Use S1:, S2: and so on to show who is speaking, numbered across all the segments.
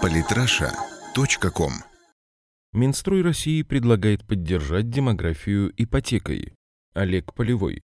S1: Политраша.ком
S2: Минстрой России предлагает поддержать демографию ипотекой. Олег Полевой.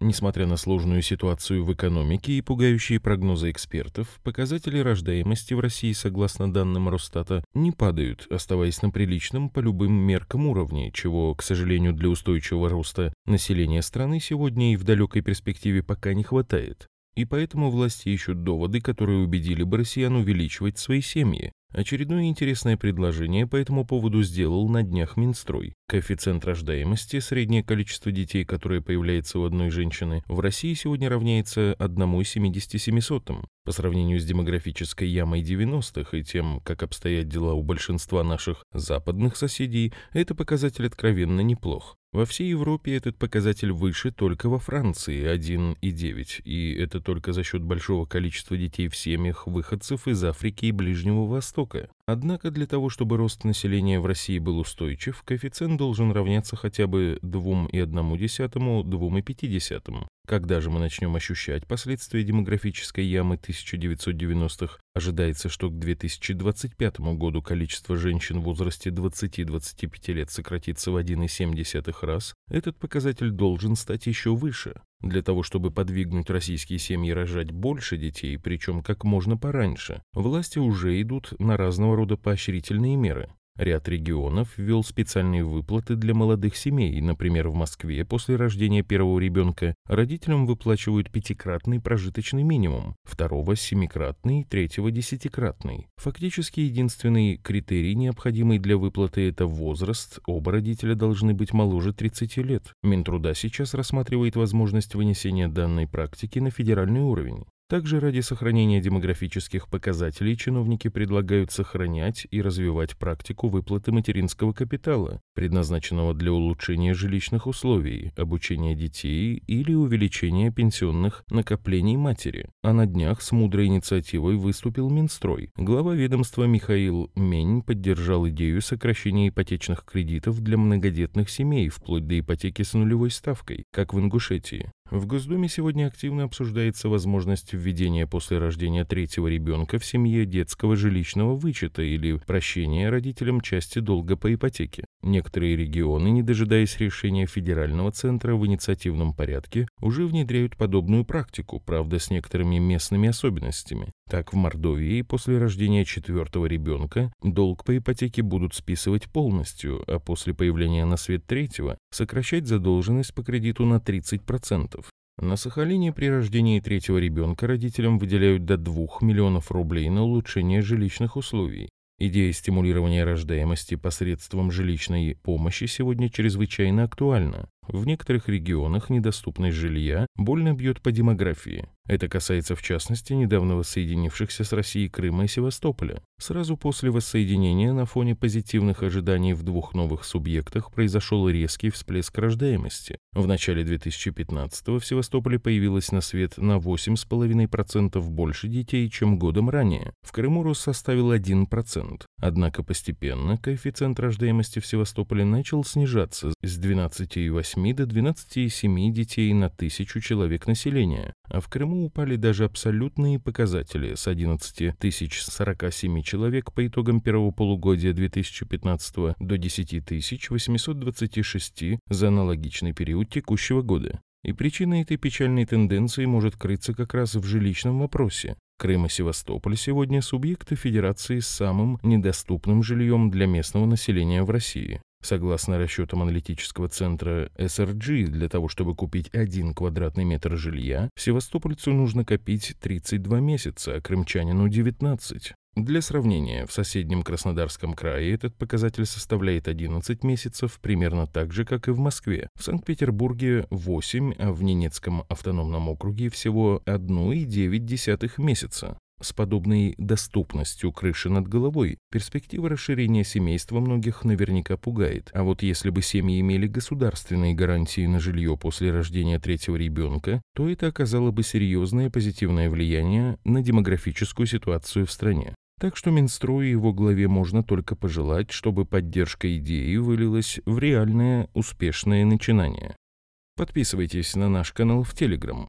S2: Несмотря на сложную ситуацию в экономике и пугающие прогнозы экспертов, показатели рождаемости в России, согласно данным Росстата, не падают, оставаясь на приличном по любым меркам уровне, чего, к сожалению, для устойчивого роста населения страны сегодня и в далекой перспективе пока не хватает. И поэтому власти ищут доводы, которые убедили бы россиян увеличивать свои семьи, Очередное интересное предложение по этому поводу сделал на днях Минстрой. Коэффициент рождаемости, среднее количество детей, которое появляется у одной женщины, в России сегодня равняется 1,77. По сравнению с демографической ямой 90-х и тем, как обстоят дела у большинства наших западных соседей, это показатель откровенно неплох. Во всей Европе этот показатель выше только во Франции 1,9, и это только за счет большого количества детей в семьях выходцев из Африки и Ближнего Востока. Однако для того, чтобы рост населения в России был устойчив, коэффициент должен равняться хотя бы 2,1-2,5. Когда же мы начнем ощущать последствия демографической ямы 1990-х, ожидается, что к 2025 году количество женщин в возрасте 20-25 лет сократится в 1,7 раз, этот показатель должен стать еще выше. Для того, чтобы подвигнуть российские семьи рожать больше детей, причем как можно пораньше, власти уже идут на разного рода поощрительные меры. Ряд регионов ввел специальные выплаты для молодых семей. Например, в Москве после рождения первого ребенка родителям выплачивают пятикратный прожиточный минимум, второго – семикратный, третьего – десятикратный. Фактически единственный критерий, необходимый для выплаты – это возраст. Оба родителя должны быть моложе 30 лет. Минтруда сейчас рассматривает возможность вынесения данной практики на федеральный уровень. Также ради сохранения демографических показателей чиновники предлагают сохранять и развивать практику выплаты материнского капитала, предназначенного для улучшения жилищных условий, обучения детей или увеличения пенсионных накоплений матери. А на днях с мудрой инициативой выступил Минстрой. Глава ведомства Михаил Мень поддержал идею сокращения ипотечных кредитов для многодетных семей вплоть до ипотеки с нулевой ставкой, как в Ингушетии. В Госдуме сегодня активно обсуждается возможность введения после рождения третьего ребенка в семье детского жилищного вычета или прощения родителям части долга по ипотеке. Некоторые регионы, не дожидаясь решения федерального центра в инициативном порядке, уже внедряют подобную практику, правда с некоторыми местными особенностями. Так, в Мордовии после рождения четвертого ребенка долг по ипотеке будут списывать полностью, а после появления на свет третьего сокращать задолженность по кредиту на 30%. На Сахалине при рождении третьего ребенка родителям выделяют до 2 миллионов рублей на улучшение жилищных условий. Идея стимулирования рождаемости посредством жилищной помощи сегодня чрезвычайно актуальна. В некоторых регионах недоступность жилья больно бьет по демографии. Это касается, в частности, недавно воссоединившихся с Россией Крыма и Севастополя. Сразу после воссоединения на фоне позитивных ожиданий в двух новых субъектах произошел резкий всплеск рождаемости. В начале 2015-го в Севастополе появилось на свет на 8,5% больше детей, чем годом ранее. В Крыму рост составил 1%. Однако постепенно коэффициент рождаемости в Севастополе начал снижаться с 12,8 8 до 12,7 детей на тысячу человек населения, а в Крыму упали даже абсолютные показатели с 11 тысяч 47 человек по итогам первого полугодия 2015 до 10 тысяч 826 за аналогичный период текущего года. И причина этой печальной тенденции может крыться как раз в жилищном вопросе. Крым и Севастополь сегодня субъекты федерации с самым недоступным жильем для местного населения в России. Согласно расчетам аналитического центра SRG, для того, чтобы купить один квадратный метр жилья, севастопольцу нужно копить 32 месяца, а крымчанину 19. Для сравнения, в соседнем Краснодарском крае этот показатель составляет 11 месяцев, примерно так же, как и в Москве. В Санкт-Петербурге 8, а в Ненецком автономном округе всего 1,9 месяца. С подобной доступностью крыши над головой перспектива расширения семейства многих наверняка пугает. А вот если бы семьи имели государственные гарантии на жилье после рождения третьего ребенка, то это оказало бы серьезное позитивное влияние на демографическую ситуацию в стране. Так что Минстрою и его главе можно только пожелать, чтобы поддержка идеи вылилась в реальное успешное начинание. Подписывайтесь на наш канал в Телеграм.